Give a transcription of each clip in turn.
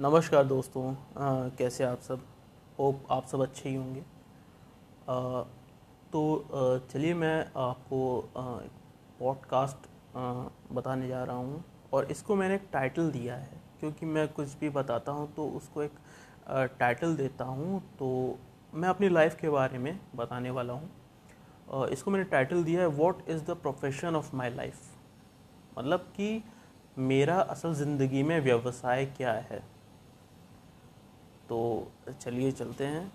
नमस्कार दोस्तों आ, कैसे आप सब? होप आप सब अच्छे ही होंगे। तो चलिए मैं आपको पॉडकास्ट बताने जा रहा हूँ और इसको मैंने एक टाइटल दिया है। क्योंकि मैं कुछ भी बताता हूँ तो उसको एक आ, टाइटल देता हूँ। तो मैं अपनी लाइफ के बारे में बताने वाला हूँ। इसको मैंने टाइटल दिया है what is the profession of my life मतलब कि मेरा असल ज़िंदगी में व्यवसाय क्या है? तो चलिए चलते हैं।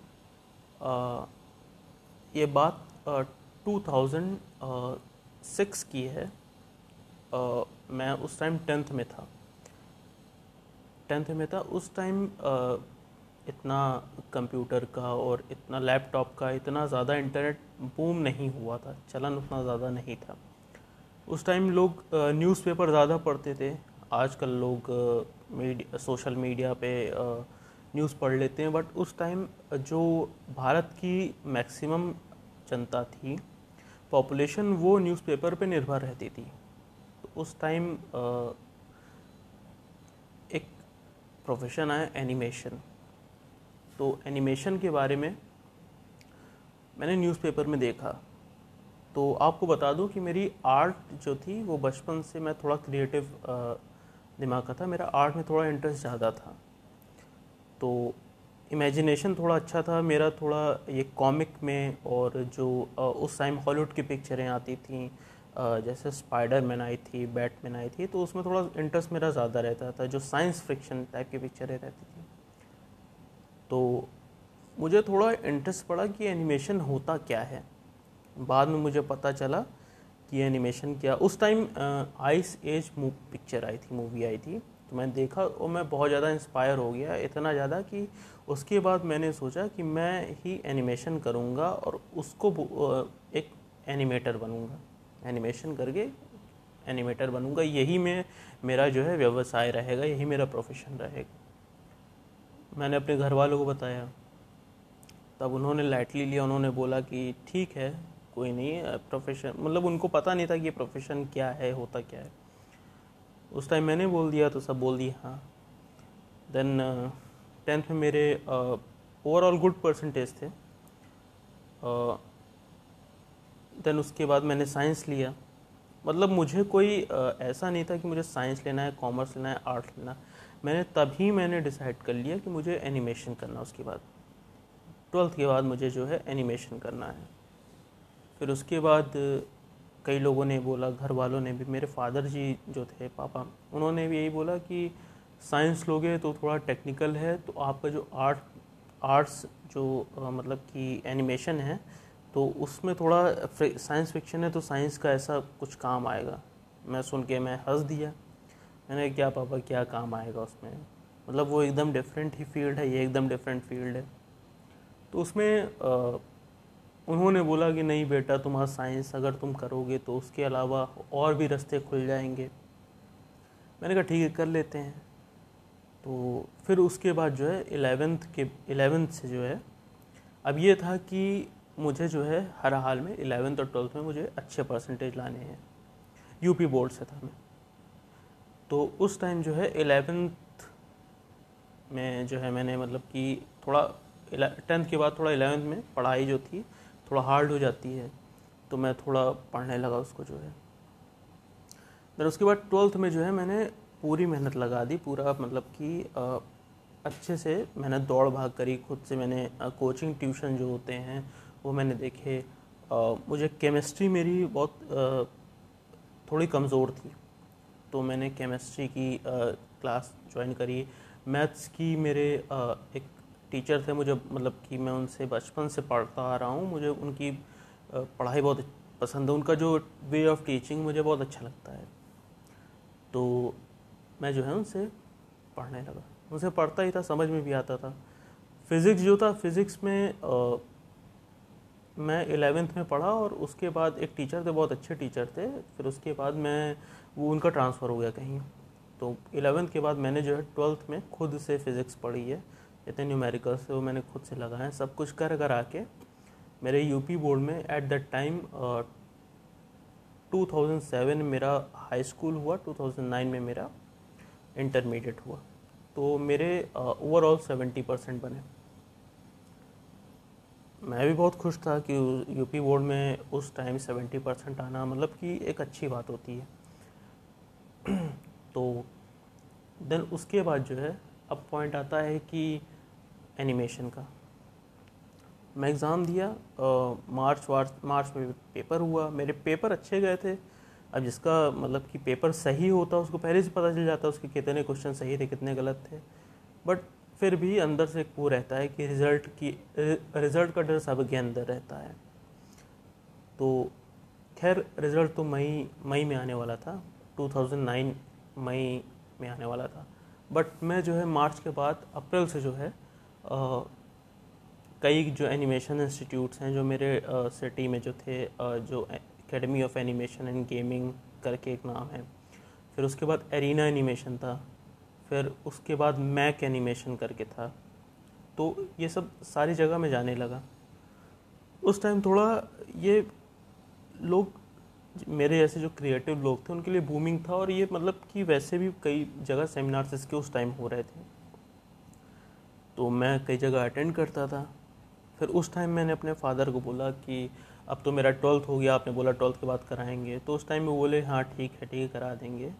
आ, ये बात टू थाउज़ेंड सिक्स की है। आ, मैं उस टाइम टेंथ में था। टेंथ में था उस टाइम इतना कंप्यूटर का और इतना लैपटॉप का इतना ज़्यादा इंटरनेट बूम नहीं हुआ था। चलन उतना ज़्यादा नहीं था। उस टाइम लोग न्यूज़पेपर ज़्यादा पढ़ते थे। आजकल लोग मीडिया सोशल मीडिया पे न्यूज़ पढ़ लेते हैं बट उस टाइम जो भारत की मैक्सिमम जनता थी पॉपुलेशन वो न्यूज़पेपर पे निर्भर रहती थी। तो उस टाइम एक प्रोफेशन आया एनिमेशन तो एनिमेशन के बारे में मैंने न्यूज़पेपर में देखा। तो आपको बता दूँ कि मेरी आर्ट जो थी, वो बचपन से मैं थोड़ा क्रिएटिव दिमाग का था। मेरा आर्ट में थोड़ा इंटरेस्ट ज़्यादा था। तो इमेजिनेशन थोड़ा अच्छा था। मेरा थोड़ा ये कॉमिक में और जो उस टाइम हॉलीवुड की पिक्चरें आती थी जैसे स्पाइडर मैन आई थी बैटमैन आई थी तो उसमें थोड़ा इंटरेस्ट मेरा ज़्यादा रहता था, जो साइंस फिक्शन टाइप की पिक्चरें रहती थी। तो मुझे थोड़ा इंटरेस्ट पड़ा कि एनिमेशन होता क्या है। बाद में मुझे पता चला कि एनिमेशन क्या, उस टाइम आइस एज पिक्चर आई थी मूवी आई थी। तो मैंने देखा और मैं बहुत ज़्यादा इंस्पायर हो गया इतना ज़्यादा कि उसके बाद मैंने सोचा कि मैं ही एनिमेशन करूँगा और उसको एक एनिमेटर बनूँगा। एनिमेशन करके एनिमेटर बनूँगा। यही में, मेरा जो है व्यवसाय रहेगा, यही मेरा प्रोफेशन रहेगा। मैंने अपने घर वालों को बताया। तब उन्होंने लाइटली लिया। उन्होंने बोला कि ठीक है, कोई नहीं प्रोफेशन मतलब उनको पता नहीं था कि ये प्रोफेशन क्या है, होता क्या है। उस टाइम मैंने बोल दिया तो सब बोल दिया हाँ। देन टेंथ में मेरे ओवरऑल गुड परसेंटेज थे। देन uh, उसके बाद मैंने साइंस लिया। मतलब मुझे कोई uh, ऐसा नहीं था कि मुझे साइंस लेना है कॉमर्स लेना है आर्ट लेना मैंने तभी मैंने डिसाइड कर लिया कि मुझे एनिमेशन करना उसके बाद। ट्वेल्थ के बाद मुझे जो है एनिमेशन करना है। फिर उसके बाद कई लोगों ने बोला घर वालों ने भी मेरे फादर जी जो थे पापा उन्होंने भी यही बोला कि साइंस लोगे तो थोड़ा टेक्निकल है तो आपका जो आर्ट आर्ट्स जो आ, मतलब कि एनिमेशन है तो उसमें थोड़ा साइंस फिक्शन है तो साइंस का ऐसा कुछ काम आएगा। मैं सुन के मैं हंस दिया। मैंने क्या पापा क्या काम आएगा उसमें? मतलब वो एकदम डिफरेंट ही फ़ील्ड है ये एकदम डिफरेंट फ़ील्ड है। तो उसमें आ, उन्होंने बोला कि नहीं बेटा तुम्हारा साइंस अगर तुम करोगे तो उसके अलावा और भी रास्ते खुल जाएँगे। मैंने कहा, ठीक है, कर लेते हैं। तो फिर उसके बाद जो है एलेवेंथ के एलेवेंथ से जो है, अब ये था कि मुझे जो है, हर हाल में एलेवेंथ और ट्वेल्थ में मुझे अच्छे परसेंटेज लाने हैं। यूपी बोर्ड से था मैं। तो उस टाइम जो है एलेवेंथ में जो है मैंने मतलब कि थोड़ा टेंथ के बाद थोड़ा एलेवेंथ में पढ़ाई जो थी थोड़ा हार्ड हो जाती है तो मैं थोड़ा पढ़ने लगा उसको जो है। फिर उसके बाद ट्वेल्थ में जो है मैंने पूरी मेहनत लगा दी पूरा मतलब कि अच्छे से मैंने दौड़ भाग करी खुद से मैंने कोचिंग ट्यूशन जो होते हैं वो मैंने देखे। आ, मुझे केमिस्ट्री मेरी बहुत आ, थोड़ी कमज़ोर थी तो मैंने केमिस्ट्री की आ, क्लास ज्वाइन करी। मैथ्स की मेरे एक टीचर थे मुझे मतलब कि मैं उनसे बचपन से पढ़ता आ रहा हूँ मुझे उनकी पढ़ाई बहुत पसंद है। उनका जो वे ऑफ़ टीचिंग मुझे बहुत अच्छा लगता है। तो मैं जो है उनसे पढ़ने लगा। उनसे पढ़ता ही था समझ में भी आता था। फिज़िक्स जो था फिज़िक्स में आ, मैं एलेवेंथ में पढ़ा और उसके बाद एक टीचर थे बहुत अच्छे टीचर थे। फिर उसके बाद मैं वो उनका ट्रांसफ़र हो गया कहीं। तो एलेवेंथ के बाद मैंने जो है ट्वेल्थ में खुद से फ़िज़िक्स पढ़ी है। इतने न्यूमेरिकल्स थे वो मैंने खुद से लगाए सब कुछ कर कर आके मेरे यूपी बोर्ड में एट दैट टाइम 2007 मेरा हाई स्कूल हुआ 2009 में मेरा इंटरमीडिएट हुआ। तो मेरे ओवरऑल सेवेंटी परसेंट बने। मैं भी बहुत खुश था कि यूपी बोर्ड में उस टाइम सेवेंटी परसेंट आना मतलब कि एक अच्छी बात होती है। तो देन उसके बाद जो है, अब पॉइंट आता है कि एनिमेशन का। मैं एग्ज़ाम दिया मार्च वार्च, मार्च में पेपर हुआ। मेरे पेपर अच्छे गए थे। अब जिसका मतलब कि पेपर सही होता, उसको पहले से पता चल जाता, उसके कितने क्वेश्चन सही थे, कितने गलत थे। बट फिर भी अंदर से वो रहता है कि रिज़ल्ट की रिज़ल्ट का डर सबके अंदर रहता है। तो खैर रिज़ल्ट तो मई मई में आने वाला था। 2009 मई में आने वाला था। बट मैं जो है मार्च के बाद, अप्रैल से जो है कई जो एनिमेशन इंस्टीट्यूट्स हैं, जो मेरे सिटी में जो थे जो academy of animation and gaming करके एक नाम है। फिर उसके बाद एरिना एनिमेशन था। फिर उसके बाद मैक एनिमेशन करके था। तो ये सब सारी जगह में जाने लगा। उस टाइम थोड़ा ये लोग, मेरे जैसे जो क्रिएटिव लोग थे, उनके लिए बूमिंग था और ये मतलब कि वैसे भी कई जगह सेमिनार्स इसके उस टाइम हो रहे थे। तो मैं कई जगह अटेंड करता था। फिर उस टाइम मैंने अपने फादर को बोला कि, अब तो मेरा ट्वेल्थ हो गया, आपने बोला ट्वेल्थ के बाद कराएँगे। तो उस टाइम में बोले हाँ ठीक है ठीक है, करा देंगे।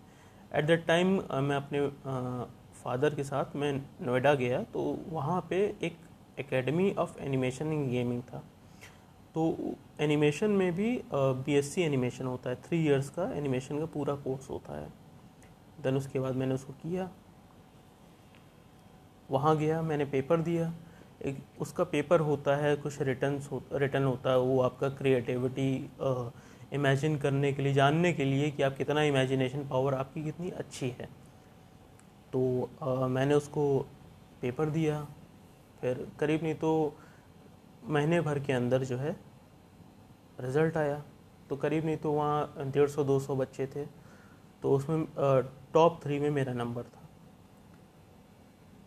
एट दैट टाइम मैं अपने फादर के साथ मैं नोएडा गया तो वहाँ पे एक academy of animation in gaming था। तो एनिमेशन में भी बीएससी एनिमेशन होता है। थ्री इयर्स का एनिमेशन का पूरा कोर्स होता है। देन उसके बाद मैंने उसको किया। वहाँ गया मैंने पेपर दिया। एक उसका पेपर होता है कुछ रिटर्न हो, रिटर्न होता है वो आपका क्रिएटिविटी इमेजिन करने के लिए जानने के लिए कि आप कितना इमेजिनेशन पावर आपकी कितनी अच्छी है। तो आ, मैंने उसको पेपर दिया। फिर करीब नहीं तो महीने भर के अंदर जो है रिज़ल्ट आया। तो करीब नहीं तो वहाँ डेढ़ सौ दो सौ बच्चे थे। तो उसमें टॉप थ्री में मेरा नंबर था।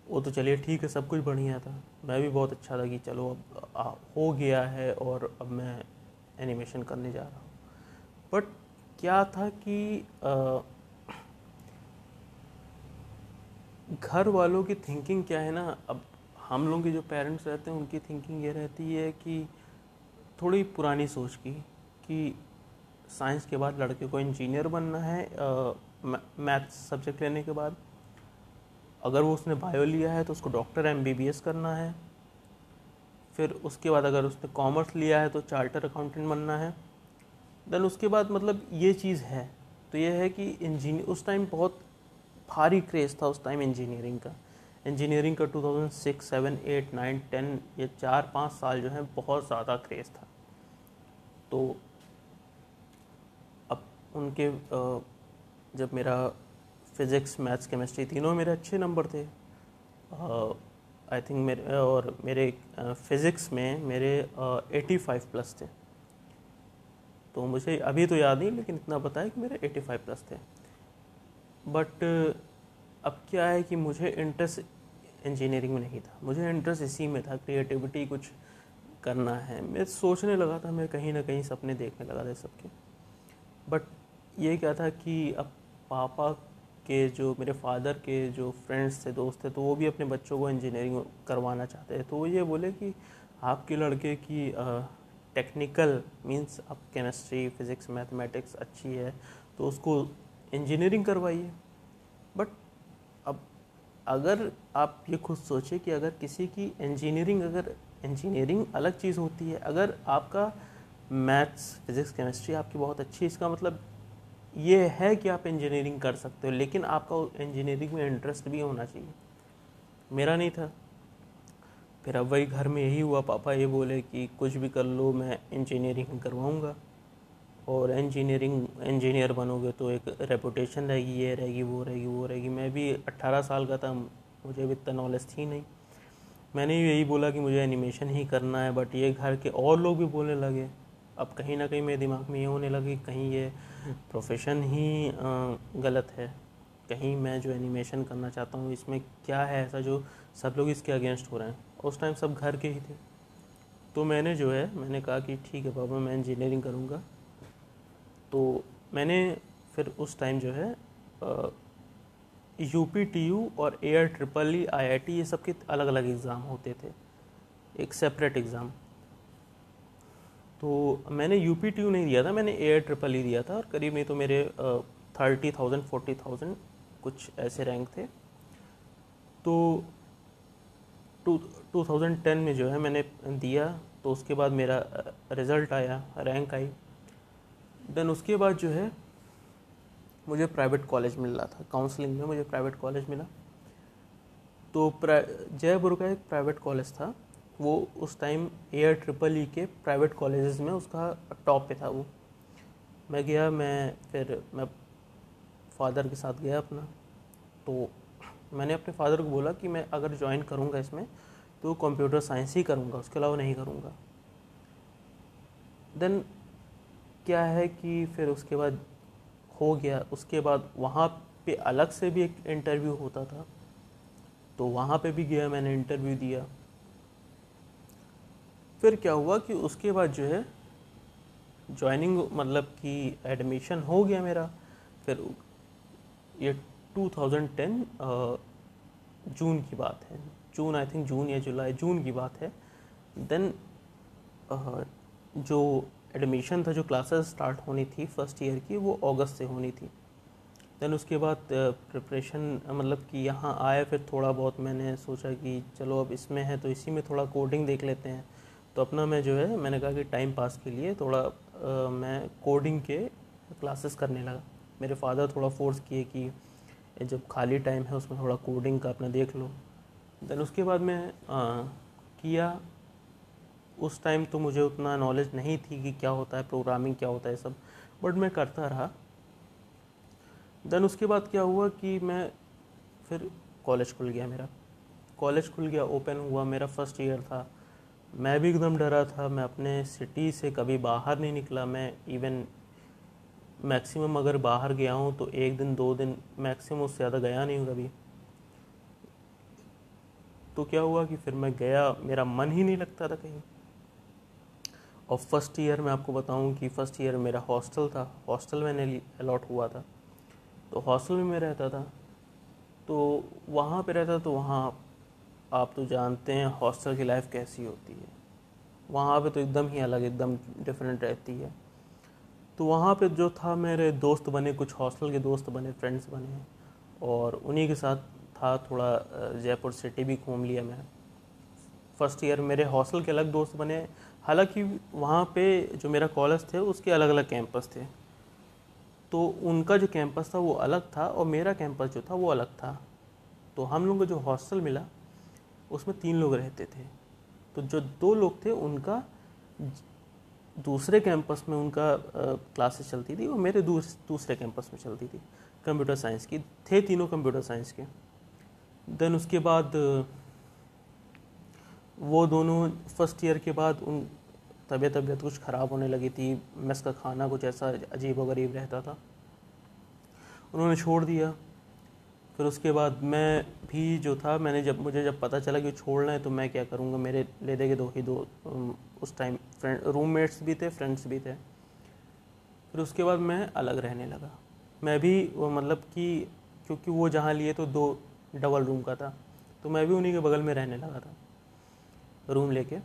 वो तो चलिए ठीक है सब कुछ बढ़िया था। मैं भी बहुत अच्छा था कि चलो अब आ, हो गया है और अब मैं एनिमेशन करने जा रहा हूँ। बट क्या था कि आ, घर वालों की थिंकिंग क्या है ना अब हम लोग के जो पेरेंट्स रहते हैं उनकी थिंकिंग ये रहती है कि थोड़ी पुरानी सोच की कि साइंस के बाद लड़के को इंजीनियर बनना है मैथ्स सब्जेक्ट लेने के बाद। अगर वो उसने बायो लिया है तो उसको डॉक्टर एमबीबीएस करना है। फिर उसके बाद अगर उसने कॉमर्स लिया है तो चार्टर अकाउंटेंट बनना है। देन उसके बाद मतलब ये चीज़ है। तो ये है कि इंजीनियर उस टाइम बहुत भारी क्रेज़ था उस टाइम इंजीनियरिंग का। इंजीनियरिंग का 2006, 7, 8, 9, 10 ये चार पाँच साल जो है बहुत ज़्यादा क्रेज़ था। तो अब उनके जब मेरा फिज़िक्स मैथ्स केमिस्ट्री तीनों मेरे अच्छे नंबर थे। आई थिंक मेरे, और मेरे फिज़िक्स में मेरे एटी फाइव प्लस थे। तो मुझे अभी तो याद नहीं, लेकिन इतना पता है कि मेरे 85 प्लस थे। बट अब क्या है कि मुझे इंटरेस्ट इंजीनियरिंग में नहीं था। मुझे इंटरेस्ट इसी में था क्रिएटिविटी कुछ करना है। मैं सोचने लगा था, मैं कहीं ना कहीं सपने देखने लगा था सबके। बट ये क्या था कि अब पापा के जो मेरे फादर के जो फ्रेंड्स थे, दोस्त थे तो वो भी अपने बच्चों को इंजीनियरिंग करवाना चाहते थे। तो वो ये बोले कि आपके लड़के की टेक्निकल मींस आप केमिस्ट्री फिज़िक्स मैथमेटिक्स अच्छी है तो उसको इंजीनियरिंग करवाइए। बट अब अगर आप ये खुद सोचें कि अगर किसी की इंजीनियरिंग अगर इंजीनियरिंग अलग चीज़ होती है, अगर आपका मैथ्स फिज़िक्स केमिस्ट्री आपकी बहुत अच्छी इसका मतलब ये है कि आप इंजीनियरिंग कर सकते हो, लेकिन आपका इंजीनियरिंग में इंटरेस्ट भी होना चाहिए। मेरा नहीं था। फिर अब वही घर में यही हुआ, पापा ये बोले कि कुछ भी कर लो, मैं इंजीनियरिंग करवाऊँगा। और इंजीनियरिंग इंजीनियर बनोगे तो एक रेपुटेशन रहेगी, ये रहेगी, वो रहेगी वो रहेगी। मैं भी 18 साल का था, मुझे भी इतना नॉलेज थी नहीं। मैंने यही बोला कि मुझे एनिमेशन ही करना है बट ये घर के और लोग भी बोलने लगे अब कहीं ना कहीं मेरे दिमाग में ये होने लगे, कहीं ये प्रोफेशन ही गलत है। कहीं मैं जो एनिमेशन करना चाहता हूँ, इसमें क्या है ऐसा जो सब लोग इसके अगेंस्ट हो रहे हैं? उस टाइम सब घर के ही थे। तो मैंने जो है, मैंने कहा कि ठीक है पापा मैं इंजीनियरिंग करूँगा। तो मैंने फिर उस टाइम जो है यू पी टी यू और A R triple E I I T ये सब के अलग अलग एग्ज़ाम होते थे। एक सेपरेट एग्ज़ाम तो मैंने यू पी टी यू नहीं दिया था, मैंने एयर ट्रिपल ई दिया था और करीब नहीं तो मेरे थर्टी थाउज़ेंड फोर्टी थाउज़ेंड कुछ ऐसे रैंक थे। तो टू टू थाउज़ेंड टेन में जो है मैंने दिया तो उसके बाद मेरा रिज़ल्ट आया रैंक आई। देन उसके बाद जो है मुझे प्राइवेट कॉलेज मिल रहा था काउंसलिंग में मुझे प्राइवेट कॉलेज मिला। तो जयपुर का एक प्राइवेट कॉलेज था। वो उस टाइम एयर ट्रिपल ई के प्राइवेट कॉलेजेस में उसका टॉप पे था वो। मैं गया, मैं फिर मैं फादर के साथ गया अपना। तो मैंने अपने फादर को बोला कि मैं अगर ज्वाइन करूँगा इसमें तो कंप्यूटर साइंस ही करूँगा, उसके अलावा नहीं करूँगा। देन क्या है कि फिर उसके बाद हो गया। उसके बाद वहाँ पे अलग से भी एक इंटरव्यू होता था। तो वहाँ पे भी गया, मैंने इंटरव्यू दिया। फिर क्या हुआ कि उसके बाद जो है ज्वाइनिंग मतलब कि एडमिशन हो गया मेरा। फिर ये 2010 जून की बात है। जून आई थिंक जून या जुलाई, जून की बात है। देन जो एडमिशन था, जो क्लासेस स्टार्ट होनी थी फ़र्स्ट ईयर की, वो अगस्त से होनी थी। देन उसके बाद प्रिपरेशन मतलब कि यहाँ आया फिर थोड़ा बहुत मैंने सोचा कि चलो अब इसमें है तो इसी में थोड़ा कोडिंग देख लेते हैं। तो अपना मैं जो है मैंने कहा कि टाइम पास के लिए थोड़ा आ, मैं कोडिंग के क्लासेस करने लगा। मेरे फादर थोड़ा फोर्स किए कि जब खाली टाइम है उसमें थोड़ा कोडिंग का अपना देख लो। देन उसके बाद मैं आ, किया। उस टाइम तो मुझे उतना नॉलेज नहीं थी कि क्या होता है प्रोग्रामिंग क्या होता है सब। बट मैं करता रहा। देन उसके बाद क्या हुआ कि मैं फिर कॉलेज खुल गया मेरा। कॉलेज खुल गया ओपन हुआ। मेरा फ़र्स्ट ईयर था। मैं भी एकदम डरा था, मैं अपने सिटी से कभी बाहर नहीं निकला, मैं इवन मैक्सिमम अगर बाहर गया हूँ तो एक दिन, दो दिन मैक्सिमम उससे ज़्यादा गया नहीं हूँ कभी। तो क्या हुआ कि फिर मैं गया, मेरा मन ही नहीं लगता था कहीं। और फ़र्स्ट ईयर में आपको बताऊँ कि फ़र्स्ट ईयर मेरा हॉस्टल था हॉस्टल मैंने अलॉट हुआ था। तो हॉस्टल में मैं रहता था तो वहाँ पे रहता तो वहाँ आप तो जानते हैं हॉस्टल की लाइफ कैसी होती है। वहाँ पे तो एकदम ही अलग, एकदम डिफरेंट रहती है। तो वहाँ पे जो था, मेरे दोस्त बने, कुछ हॉस्टल के दोस्त बने फ्रेंड्स बने और उन्हीं के साथ था थोड़ा जयपुर सिटी भी घूम लिया मैं। फ़र्स्ट ईयर मेरे हॉस्टल के अलग दोस्त बने। हालाँकि वहाँ पे जो मेरा कॉलेज थे, उसके अलग अलग कैंपस थे। तो उनका जो कैंपस था, वो अलग था और मेरा कैंपस जो था, वो अलग था। तो हम लोग को जो हॉस्टल मिला उसमें तीन लोग रहते थे। तो जो दो लोग थे उनका दूसरे कैंपस में उनका क्लासेस चलती थी और मेरे दूस, दूसरे कैंपस में चलती थी कंप्यूटर साइंस की। थे तीनों कंप्यूटर साइंस के। देन उसके बाद वो दोनों फ़र्स्ट ईयर के बाद उन तबीयत तबीयत कुछ ख़राब होने लगी थी मेस का खाना कुछ ऐसा अजीब व गरीब रहता था। उन्होंने छोड़ दिया। फिर उसके बाद मैं भी जो था, मैंने जब, मुझे जब पता चला कि छोड़ना है तो मैं क्या करूँगा, मेरे ले देंगे दो ही दो उस टाइम फ्रेंड रूममेट्स भी थे फ्रेंड्स भी थे। फिर उसके बाद मैं अलग रहने लगा। मैं भी वो मतलब कि, क्योंकि वो जहाँ लिए तो दो डबल रूम का था तो मैं भी उन्हीं के बगल में रहने लगा था रूम लेके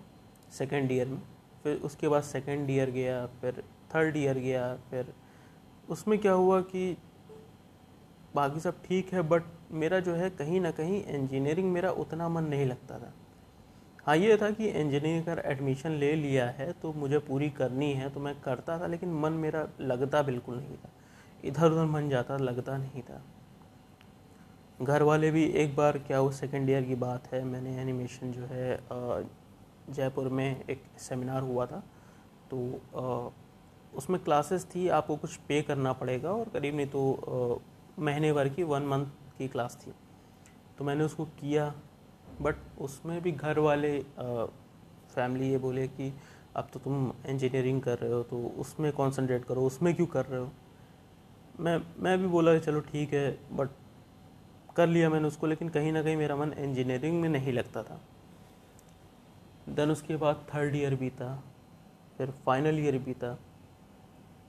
सेकेंड ईयर में। फिर उसके बाद सेकेंड ईयर गया, फिर थर्ड ईयर गया, फिर उसमें क्या हुआ कि बाकी सब ठीक है बट मेरा जो है कहीं ना कहीं इंजीनियरिंग मेरा उतना मन नहीं लगता था। हाँ ये था कि इंजीनियरिंग का एडमिशन ले लिया है तो मुझे पूरी करनी है तो मैं करता था, लेकिन मन मेरा लगता बिल्कुल नहीं था। इधर उधर मन जाता, लगता नहीं था। घर वाले भी एक बार, क्या वो सेकेंड ईयर की बात है, मैंने एनिमेशन जो है जयपुर में एक सेमिनार हुआ था तो उसमें क्लासेस थी, आपको कुछ पे करना पड़ेगा, और करीब नहीं तो महीने भर की वन मंथ की क्लास थी। तो मैंने उसको किया बट उसमें भी घर वाले फैमिली ये बोले कि, अब तो तुम इंजीनियरिंग कर रहे हो तो उसमें कंसंट्रेट करो, उसमें क्यों कर रहे हो? मैं मैं भी बोला चलो ठीक है बट कर लिया मैंने उसको, लेकिन कहीं ना कहीं मेरा मन इंजीनियरिंग में नहीं लगता था। देन उसके बाद थर्ड ईयर बीता फिर फाइनल ईयर बीता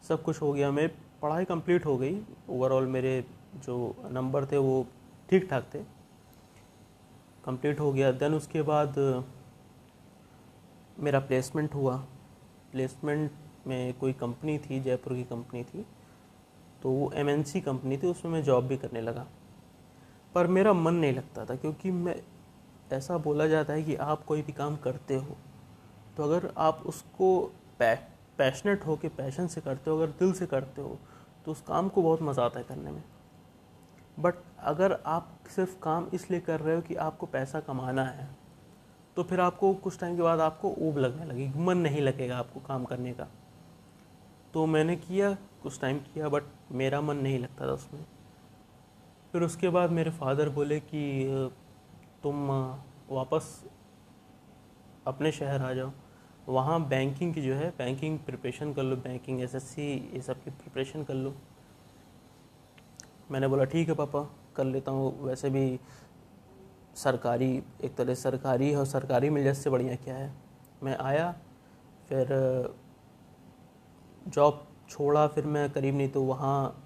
सब कुछ हो गया मैं पढ़ाई कंप्लीट हो गई। ओवरऑल मेरे जो नंबर थे वो ठीक ठाक थे। कंप्लीट हो गया। देन उसके बाद, मेरा प्लेसमेंट हुआ। प्लेसमेंट में कोई कंपनी थी, जयपुर की कंपनी थी तो वो एमएनसी कंपनी थी, उसमें मैं जॉब भी करने लगा। पर मेरा मन नहीं लगता था, क्योंकि मैं, ऐसा बोला जाता है कि आप कोई भी काम करते हो तो अगर आप उसको पै पैशनेट हो के पैशन से करते हो, अगर दिल से करते हो तो उस काम को बहुत मज़ा आता है करने में। बट अगर आप सिर्फ़ काम इसलिए कर रहे हो कि आपको पैसा कमाना है तो फिर आपको कुछ टाइम के बाद आपको ऊब लगने लगेगी, मन नहीं लगेगा आपको काम करने का। तो मैंने किया, कुछ टाइम किया बट मेरा मन नहीं लगता था उसमें। फिर उसके बाद मेरे फादर बोले कि, तुम वापस अपने शहर आ जाओ। वहाँ बैंकिंग की जो है बैंकिंग प्रिपरेशन कर लो बैंकिंग एसएससी ये सब की प्रिपरेशन कर लो। मैंने बोला, ठीक है पापा, कर लेता हूँ। वैसे भी सरकारी, एक तरह सरकारी है और सरकारी मिल जाए से बढ़िया क्या है। मैं आया, फिर, जॉब छोड़ा, फिर मैं करीब नहीं तो वहाँ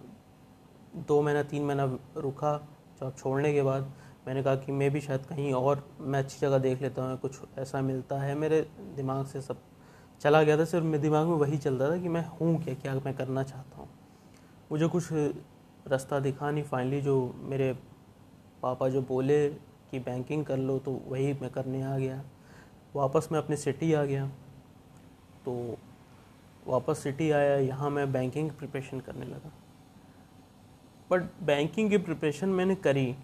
दो महीना, तीन महीना रुका जॉब छोड़ने के बाद। मैंने कहा कि मैं भी शायद कहीं और, मैं अच्छी जगह देख लेता हूँ, कुछ ऐसा मिलता है। मेरे दिमाग से सब चला गया था, सिर्फ़ मेरे दिमाग में वही चलता था कि मैं हूँ क्या क्या मैं करना चाहता हूँ। मुझे कुछ रास्ता दिखा नहीं। फाइनली जो मेरे पापा जो बोले कि बैंकिंग कर लो तो वही मैं करने आ गया। वापस मैं अपनी सिटी आ गया। तो वापस सिटी आया, यहाँ मैं बैंकिंग प्रिपरेशन करने लगा। बट बैंकिंग की प्रिपरेशन मैंने करी।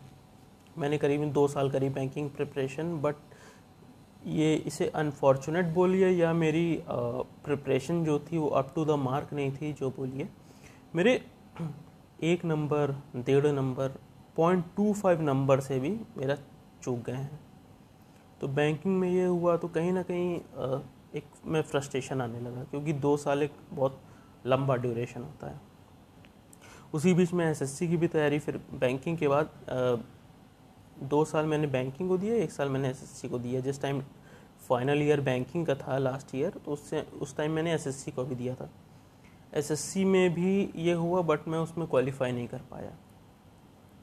मैंने करीबन दो साल करी बैंकिंग प्रिपरेशन बट ये इसे अनफॉर्चुनेट बोलिए या मेरी प्रिपरेशन जो थी वो अप टू द मार्क नहीं थी जो बोलिए। मेरे एक नंबर, डेढ़ number point two five number से भी मेरा चूक गए हैं। तो बैंकिंग में ये हुआ तो कहीं ना कहीं एक में फ्रस्ट्रेशन आने लगा क्योंकि दो साल एक बहुत लंबा ड्यूरेशन होता है। उसी बीच में एसएससी की भी तैयारी, फिर बैंकिंग के बाद दो साल मैंने बैंकिंग को दिया, एक साल मैंने एसएससी को दिया। जिस टाइम फाइनल ईयर बैंकिंग का था लास्ट ईयर तो उससे, उस टाइम मैंने एसएससी को भी दिया था। एसएससी में भी ये हुआ बट मैं उसमें क्वालिफाई नहीं कर पाया।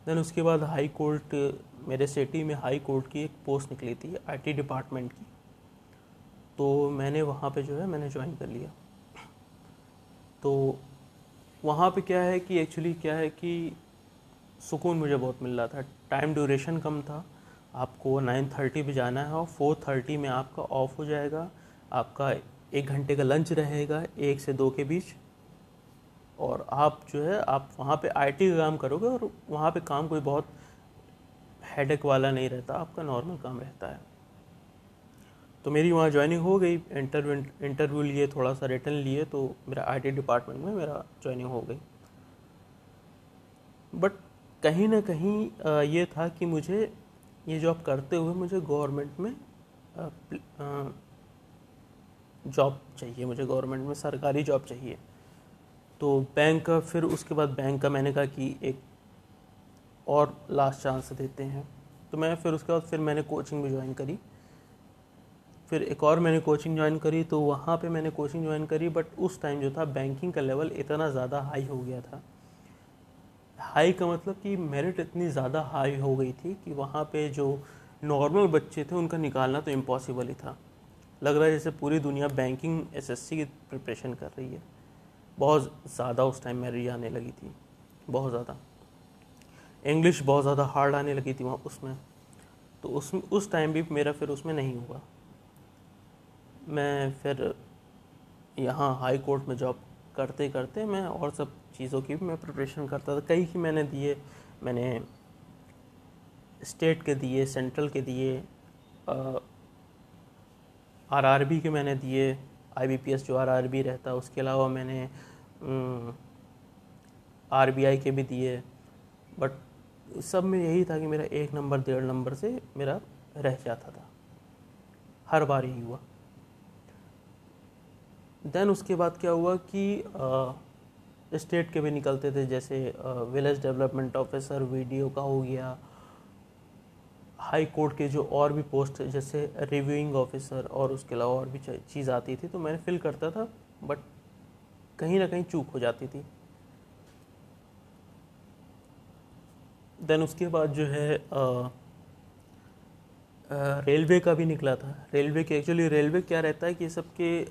देन उसके बाद हाई कोर्ट मेरे सिटी में हाई कोर्ट की एक पोस्ट निकली थी आईटी डिपार्टमेंट की। तो मैंने वहाँ पे जो है, मैंने ज्वाइन कर लिया। तो वहाँ पे क्या है कि एक्चुअली क्या है कि सुकून मुझे बहुत मिल रहा था। टाइम ड्यूरेशन कम था। आपको नाइन थर्टी पर जाना है और फोर थर्टी में आपका ऑफ़ हो जाएगा। आपका एक घंटे का लंच रहेगा, एक से दो के बीच। और आप जो है, आप वहाँ पे आईटी का काम करोगे और वहाँ पे काम कोई बहुत हेडेक वाला नहीं रहता, आपका नॉर्मल काम रहता है। तो मेरी वहाँ ज्वाइनिंग हो गई इंटरव्यू इंटरव्यू लिए, थोड़ा सा रिटर्न लिए तो मेरा आईटी डिपार्टमेंट में मेरा ज्वाइनिंग हो गई। बट कहीं ना कहीं ये था कि मुझे ये जॉब करते हुए मुझे गवर्नमेंट में जॉब चाहिए, मुझे गवर्नमेंट में सरकारी जॉब चाहिए। तो बैंक का, फिर उसके बाद बैंक का मैंने कहा कि एक और लास्ट चांस देते हैं। तो मैं फिर उसके बाद फिर मैंने कोचिंग भी ज्वाइन करी। फिर एक और मैंने कोचिंग ज्वाइन करी तो वहाँ पे मैंने कोचिंग ज्वाइन करी बट उस टाइम जो था बैंकिंग का लेवल इतना ज़्यादा हाई हो गया था। हाई का मतलब कि मेरिट इतनी ज़्यादा हाई हो गई थी कि वहाँ पे जो नॉर्मल बच्चे थे, उनका निकालना तो इम्पॉसिबल ही था। लग रहा है जैसे पूरी दुनिया बैंकिंग एसएससी की प्रिपरेशन कर रही है। बहुत ज़्यादा उस टाइम मेरी आने लगी थी, बहुत ज़्यादा। इंग्लिश बहुत ज़्यादा हार्ड आने लगी थी वहाँ उसमें। तो उस उस टाइम भी मेरा फिर उसमें नहीं हुआ। मैं फिर यहाँ हाई कोर्ट में जॉब करते करते मैं और सब चीज़ों की भी मैं प्रिपरेशन करता था। कई ही मैंने दिए, मैंने स्टेट के दिए सेंट्रल के दिए आर आर बी के मैंने दिए आई बी पी एस जो आर आर बी रहता है, उसके अलावा मैंने आर बी आई के भी दिए। बट सब में यही था कि मेरा एक नंबर, डेढ़ नंबर से मेरा रह जाता था। हर बार यही हुआ। देन उसके बाद क्या हुआ कि स्टेट के भी निकलते थे, जैसे विलेज डेवलपमेंट ऑफिसर वीडियो का हो गया हाई कोर्ट के जो और भी पोस्ट जैसे रिव्यूइंग ऑफिसर और उसके अलावा और भी चीज़ आती थी तो मैंने फिल करता था बट कहीं ना कहीं चूक हो जाती थी। देन उसके बाद जो है रेलवे का भी निकला था। रेलवे के एक्चुअली रेलवे क्या रहता है कि सब के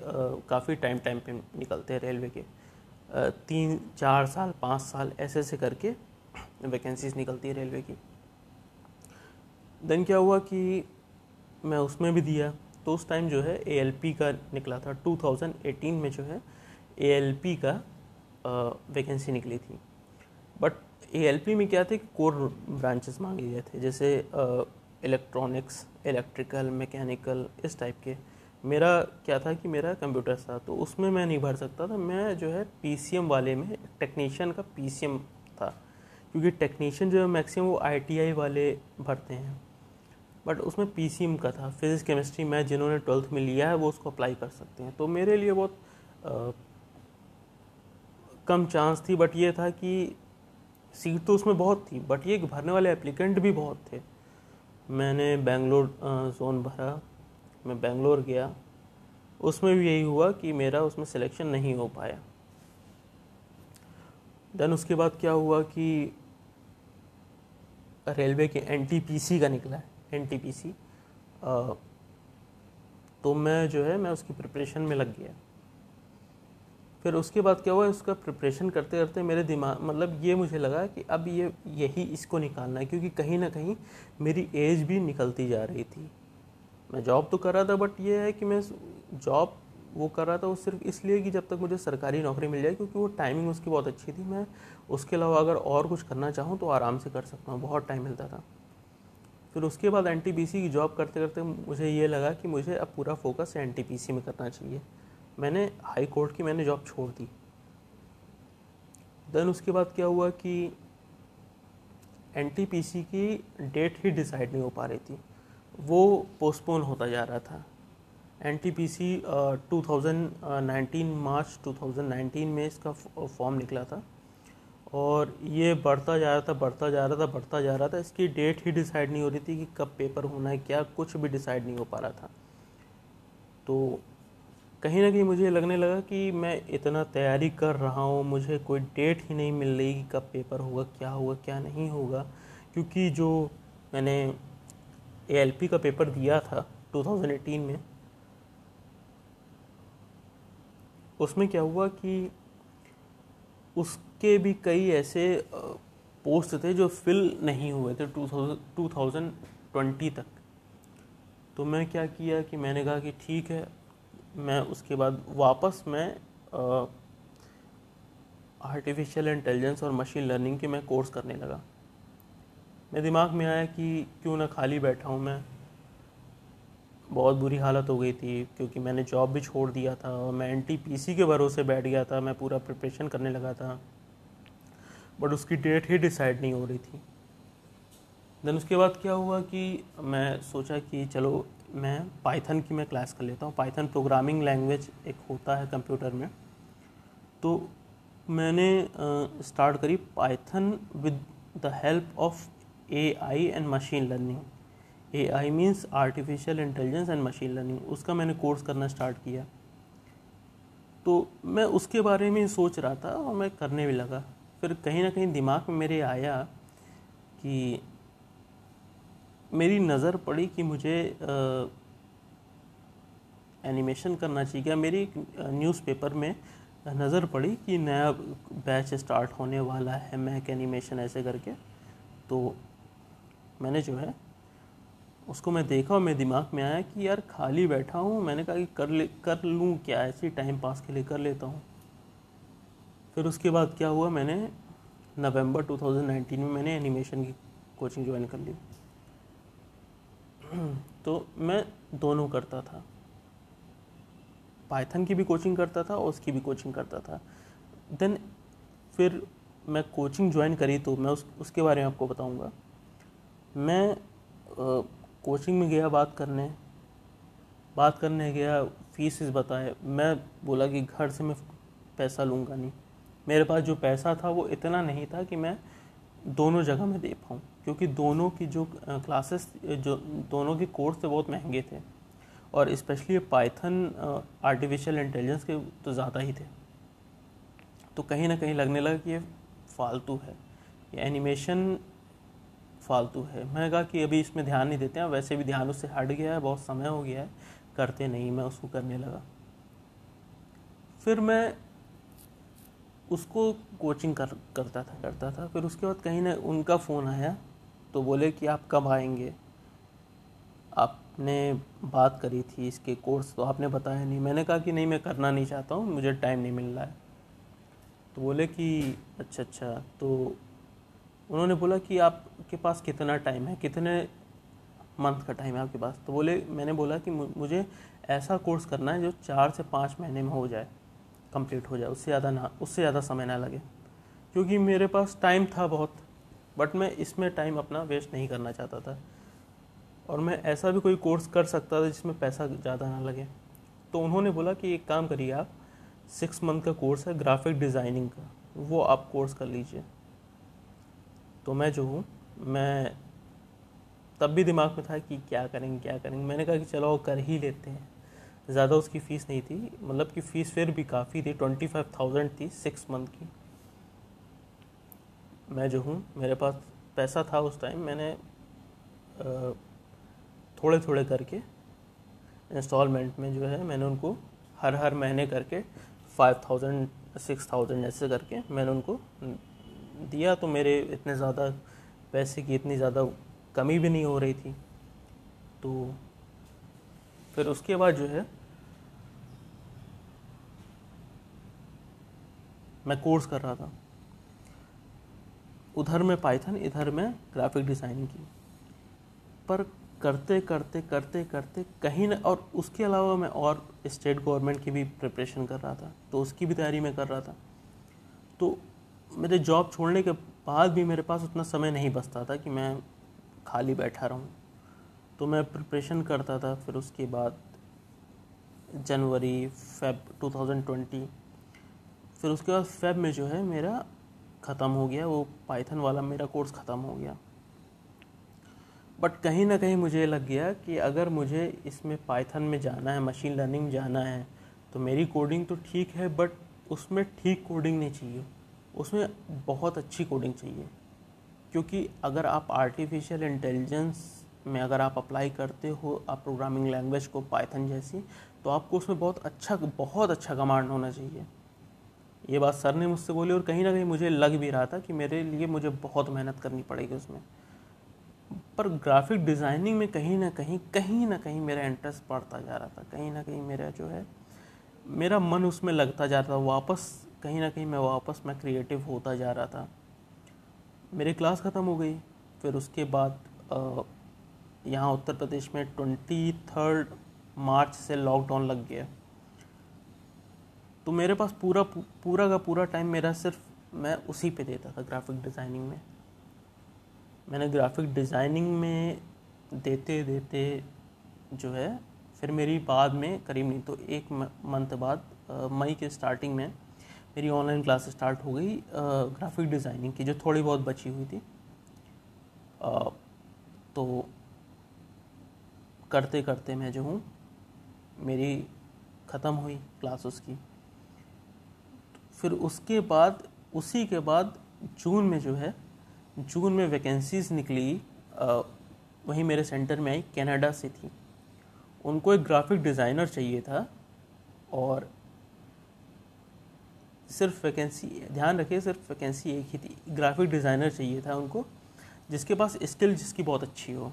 काफ़ी टाइम टाइम पे निकलते हैं रेलवे के। आ, तीन चार साल पाँच साल ऐसे ऐसे करके वैकेंसीज निकलती है रेलवे की। देन क्या हुआ कि मैं उसमें भी दिया। तो उस टाइम जो है ए का निकला था। 2018 में जो है ए का वैकेंसी निकली थी। बट ए में क्या थे कोर ब्रांचेस मांगे गए थे। जैसे इलेक्ट्रॉनिक्स इलेक्ट्रिकल मैकेनिकल इस टाइप के। मेरा क्या था कि मेरा कंप्यूटर था। तो उसमें मैं नहीं भर सकता था। मैं जो है पीसीएम वाले में टेक्नीशियन का पीसीएम था। क्योंकि टेक्नीशियन जो है मैक्सिमम वो आईटीआई वाले भरते हैं। बट उसमें पी का था फिज़िक्स केमिस्ट्री मैथ जिन्होंने ट्वेल्थ में लिया है, वो उसको अप्लाई कर सकते हैं। तो मेरे लिए बहुत कम चांस थी बट ये था कि सीट तो उसमें बहुत थी बट ये भरने वाले एप्लीकेंट भी बहुत थे। मैंने बेंगलोर जोन भरा, मैं बेंगलोर गया। उसमें भी यही हुआ कि मेरा उसमें सिलेक्शन नहीं हो पाया। देन उसके बाद क्या हुआ कि रेलवे के एनटीपीसी का निकला है। NTPC तो मैं जो है, मैं उसकी प्रिपरेशन में लग गया। फिर उसके बाद क्या हुआ, उसका प्रिपरेशन करते करते मेरे दिमाग मतलब ये मुझे लगा कि अब ये, यही इसको निकालना है, क्योंकि कहीं ना कहीं मेरी एज भी निकलती जा रही थी। मैं जॉब तो कर रहा था बट ये है कि मैं जॉब वो कर रहा था, वो सिर्फ़ इसलिए कि जब तक मुझे सरकारी नौकरी मिल जाए, क्योंकि वो टाइमिंग उसकी बहुत अच्छी थी। मैं उसके अलावा अगर और कुछ करना चाहूँ तो आराम से कर सकता हूँ, बहुत टाइम मिलता था। फिर उसके बाद एन की जॉब करते करते मुझे ये लगा कि मुझे अब पूरा फोकस एनटीपीसी में करना चाहिए। मैंने हाई कोर्ट की मैंने जॉब छोड़ दी। देन उसके बाद क्या हुआ कि एनटीपीसी की डेट ही डिसाइड नहीं हो पा रही थी। वो पोस्टपोन होता जा रहा था। N T P C two March 2019 में इसका फॉर्म निकला था। और ये बढ़ता जा रहा था, बढ़ता जा रहा था, बढ़ता जा रहा था। इसकी डेट ही डिसाइड नहीं हो रही थी कि कब पेपर होना है क्या, कुछ भी डिसाइड नहीं हो पा रहा था। तो कहीं ना कहीं मुझे लगने लगा कि मैं इतना तैयारी कर रहा हूँ, मुझे कोई डेट ही नहीं मिल रही कि कब पेपर होगा, क्या होगा, क्या नहीं होगा। क्योंकि जो मैंने एएलपी का पेपर दिया था 2018 में, उसमें क्या हुआ कि उसके भी कई ऐसे पोस्ट थे जो फिल नहीं हुए थे टू थाउज़ेंड ट्वेंटी तक। तो मैं क्या किया कि मैंने कहा कि ठीक है, मैं उसके बाद वापस मैं आर्टिफिशियल इंटेलिजेंस और मशीन लर्निंग के मैं कोर्स करने लगा। मेरे दिमाग में आया कि क्यों ना खाली बैठा हूँ मैं। बहुत बुरी हालत हो गई थी, क्योंकि मैंने जॉब भी छोड़ दिया था और मैं एनटीपीसी के भरोसे बैठ गया था, मैं पूरा प्रिपरेशन करने लगा था। बट उसकी डेट ही डिसाइड नहीं हो रही थी। देन उसके बाद क्या हुआ कि मैं सोचा कि चलो, मैं पाइथन की मैं क्लास कर लेता हूँ। पाइथन प्रोग्रामिंग लैंग्वेज एक होता है कंप्यूटर में। तो मैंने स्टार्ट करी Python with the help of A I and machine learning A I means artificial intelligence and machine learning उसका मैंने कोर्स करना स्टार्ट किया। तो मैं उसके बारे में सोच रहा था और मैं करने भी लगा। फिर कहीं ना कहीं दिमाग में मेरे आया कि मेरी नज़र पड़ी कि मुझे एनिमेशन करना चाहिए। क्या मेरी न्यूज़पेपर में नज़र पड़ी कि नया बैच स्टार्ट होने वाला है मैक एनिमेशन ऐसे करके। तो मैंने जो है, उसको मैं देखा और मेरे दिमाग में आया कि यार खाली बैठा हूँ। मैंने कहा कि कर ले, कर लूँ क्या? ऐसे टाइम पास के लिए कर लेता हूँ। फिर उसके बाद क्या हुआ? मैंने नवंबर 2019 में मैंने एनिमेशन की कोचिंग ज्वाइन कर ली। तो मैं दोनों करता था। पाइथन की भी कोचिंग करता था और उसकी भी कोचिंग करता था। देन फिर मैं कोचिंग ज्वाइन करी तो मैं उस उसके बारे में आपको बताऊँगा। मैं आ, कोचिंग में गया बात करने। बात करने गया फीसिस बताए। मैं बोला कि घर से मैं पैसा लूँगा नहीं। मेरे पास जो पैसा था वो इतना नहीं था कि मैं दोनों जगह में दे पाऊँ, क्योंकि दोनों की जो क्लासेस जो, दोनों के कोर्स थे बहुत महँगे थे। और स्पेशली पाइथन आर्टिफिशियल इंटेलिजेंस के तो ज़्यादा ही थे। तो कहीं ना कहीं लगने लगा कि ये फालतू है। ये एनिमेशन फालतू है। मैंने कहा कि अभी इसमें ध्यान नहीं देते हैं। वैसे भी ध्यान उससे हट गया है, बहुत समय हो गया है। करते नहीं, मैं उसको करने लगा। फिर मैं उसको कोचिंग कर, करता था करता था। फिर उसके बाद कहीं ना उनका फ़ोन आया तो बोले कि आप कब आएँगे? आपने बात करी थी इसके कोर्स तो आपने बताया नहीं। मैंने कहा कि नहीं, मैं करना नहीं चाहता हूँ, मुझे टाइम नहीं मिल रहा है। तो बोले कि अच्छा अच्छा। तो उन्होंने बोला कि आपके पास कितना टाइम है? कितने मंथ का टाइम है आपके पास? तो बोले, मैंने बोला कि मुझे ऐसा कोर्स करना है जो चार से पाँच महीने में हो जाए। कंप्लीट हो जाए, उससे ज़्यादा ना, उससे ज़्यादा समय ना लगे। क्योंकि मेरे पास टाइम था बहुत बट मैं इसमें टाइम अपना वेस्ट नहीं करना चाहता था। और मैं ऐसा भी कोई कोर्स कर सकता था जिसमें पैसा ज़्यादा ना लगे। तो उन्होंने बोला कि एक काम करिए आप सिक्स मंथ का कोर्स है ग्राफिक डिज़ाइनिंग का, वो आप कोर्स कर लीजिए। तो मैं जो हूँ, मैं तब भी दिमाग में था कि क्या करेंगे क्या करेंगे। मैंने कहा कि चलो कर ही लेते हैं। ज़्यादा उसकी फ़ीस नहीं थी। मतलब कि फ़ीस फिर भी काफ़ी थी। ट्वेंटी फाइव थाउज़ेंड थी सिक्स मंथ की। मैं जो हूँ, मेरे पास पैसा था उस टाइम मैंने थोड़े थोड़े करके इंस्टॉलमेंट में जो है, मैंने उनको हर हर महीने करके फाइव थाउज़ेंड सिक्स थाउज़ेंड ऐसे करके मैंने उनको दिया। तो मेरे इतने ज़्यादा पैसे की इतनी ज़्यादा कमी भी नहीं हो रही थी। तो फिर उसके बाद जो है, मैं कोर्स कर रहा था। उधर में पाइथन इधर में ग्राफिक डिज़ाइनिंग की। पर करते करते करते करते कहीं ना, और उसके अलावा मैं और स्टेट गवर्नमेंट की भी प्रिपरेशन कर रहा था तो उसकी भी तैयारी मैं कर रहा था। तो मेरे जॉब छोड़ने के बाद भी मेरे पास उतना समय नहीं बचता था कि मैं खाली बैठा रहूँ। तो मैं प्रिपरेशन करता था, फिर उसके बाद जनवरी, फेब 2020 फिर उसके बाद फेब में जो है मेरा ख़त्म हो गया, वो पाइथन वाला मेरा कोर्स ख़त्म हो गया। बट कहीं ना कहीं मुझे लग गया कि अगर मुझे इसमें पाइथन में जाना है मशीन लर्निंग में जाना है तो मेरी कोडिंग तो ठीक है बट उसमें ठीक कोडिंग नहीं चाहिए। उसमें बहुत अच्छी कोडिंग चाहिए, क्योंकि अगर आप आर्टिफिशियल इंटेलिजेंस में अगर आप अप्लाई करते हो आप प्रोग्रामिंग लैंग्वेज को पाइथन जैसी तो आपको उसमें बहुत अच्छा बहुत अच्छा कमांड होना चाहिए। ये बात सर ने मुझसे बोली और कहीं ना कहीं मुझे लग भी रहा था कि मेरे लिए मुझे बहुत मेहनत करनी पड़ेगी उसमें। पर ग्राफिक डिज़ाइनिंग में कहीं ना कहीं कहीं ना कहीं मेरा इंटरेस्ट बढ़ता जा रहा था। कहीं ना कहीं मेरा जो है, मेरा मन उसमें लगता जा रहा था। वापस, कहीं ना कहीं मैं वापस मैं क्रिएटिव होता जा रहा था। मेरी क्लास ख़त्म हो गई, फिर उसके बाद यहाँ उत्तर प्रदेश में ट्वेंटी थर्ड मार्च से लॉकडाउन लग गया। तो मेरे पास पूरा पूरा का पूरा टाइम मेरा सिर्फ़ मैं उसी पे देता था ग्राफिक डिज़ाइनिंग में। मैंने ग्राफिक डिज़ाइनिंग में देते देते जो है फिर मेरी बाद में करीब नहीं तो एक मंथ बाद मई के स्टार्टिंग में मेरी ऑनलाइन क्लास स्टार्ट हो गई ग्राफिक डिज़ाइनिंग की जो थोड़ी बहुत बची हुई थी। आ, तो करते करते मैं जो हूँ, मेरी ख़त्म हुई क्लास उसकी। फिर उसके बाद, उसी के बाद जून में जो है, जून में वैकेंसीज निकली वहीं मेरे सेंटर में आई कनाडा से थी। उनको एक ग्राफिक डिज़ाइनर चाहिए था और सिर्फ़ वैकेंसी ध्यान रखिए, सिर्फ़ वैकेंसी एक ही थी। ग्राफिक डिज़ाइनर चाहिए था उनको, जिसके पास स्किल जिसकी बहुत अच्छी हो।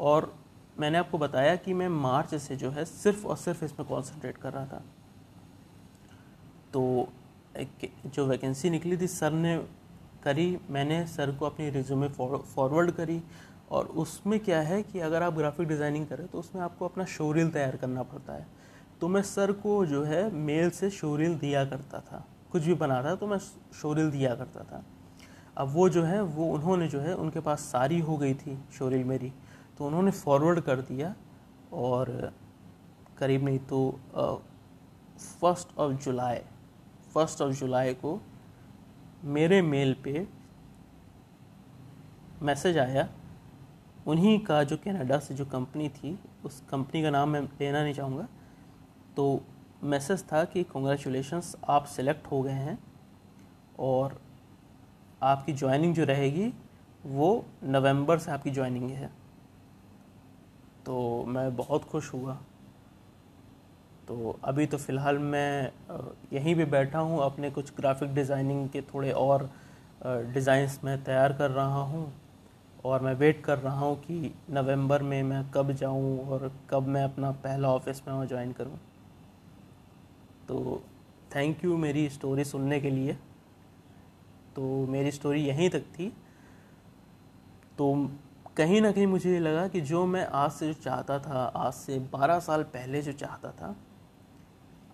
और मैंने आपको बताया कि मैं मार्च से जो है सिर्फ़ और सिर्फ़ इसमें कॉन्सेंट्रेट कर रहा था। तो जो वैकेंसी निकली थी सर ने करी, मैंने सर को अपनी रिज्यूमे फॉरवर्ड करी और उसमें क्या है कि अगर आप ग्राफिक डिज़ाइनिंग करें तो उसमें आपको अपना शोरील तैयार करना पड़ता है। तो मैं सर को जो है मेल से शोरील दिया करता था। कुछ भी बना था तो मैं शोरील दिया करता था। अब वो जो है, वो उन्होंने जो है उनके पास सारी हो गई थी शोरील मेरी। तो उन्होंने फॉरवर्ड कर दिया और करीब नहीं तो first of July first of July को मेरे मेल पे मैसेज आया। उन्हीं का जो कनाडा से जो कंपनी थी, उस कंपनी का नाम मैं लेना नहीं चाहूँगा। तो मैसेज था कि कॉन्ग्रेचुलेशंस आप सिलेक्ट हो गए हैं और आपकी ज्वाइनिंग जो रहेगी वो नवंबर से आपकी ज्वाइनिंग है। तो मैं बहुत खुश हुआ। तो अभी तो फ़िलहाल मैं यहीं पे बैठा हूँ, अपने कुछ ग्राफिक डिज़ाइनिंग के थोड़े और डिज़ाइंस मैं तैयार कर रहा हूँ और मैं वेट कर रहा हूँ कि नवंबर में मैं कब जाऊँ और कब मैं अपना पहला ऑफ़िस में वहाँ ज्वाइन करूँ। तो थैंक यू मेरी स्टोरी सुनने के लिए। तो मेरी स्टोरी यहीं तक थी। तो कहीं ना कहीं मुझे ये लगा कि जो मैं आज से जो चाहता था, आज से 12 साल पहले जो चाहता था,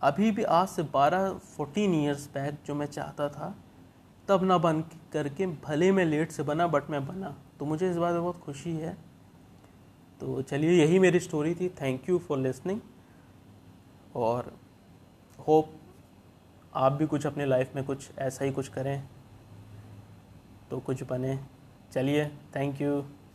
अभी भी आज से 12 14 इयर्स बैक जो मैं चाहता था, तब ना बन करके भले मैं लेट से बना बट मैं बना। तो मुझे इस बात में बहुत खुशी है। तो चलिए, यही मेरी स्टोरी थी। थैंक यू फॉर लिसनिंग और होप आप भी कुछ अपने लाइफ में कुछ ऐसा ही कुछ करें तो कुछ बने। चलिए थैंक यू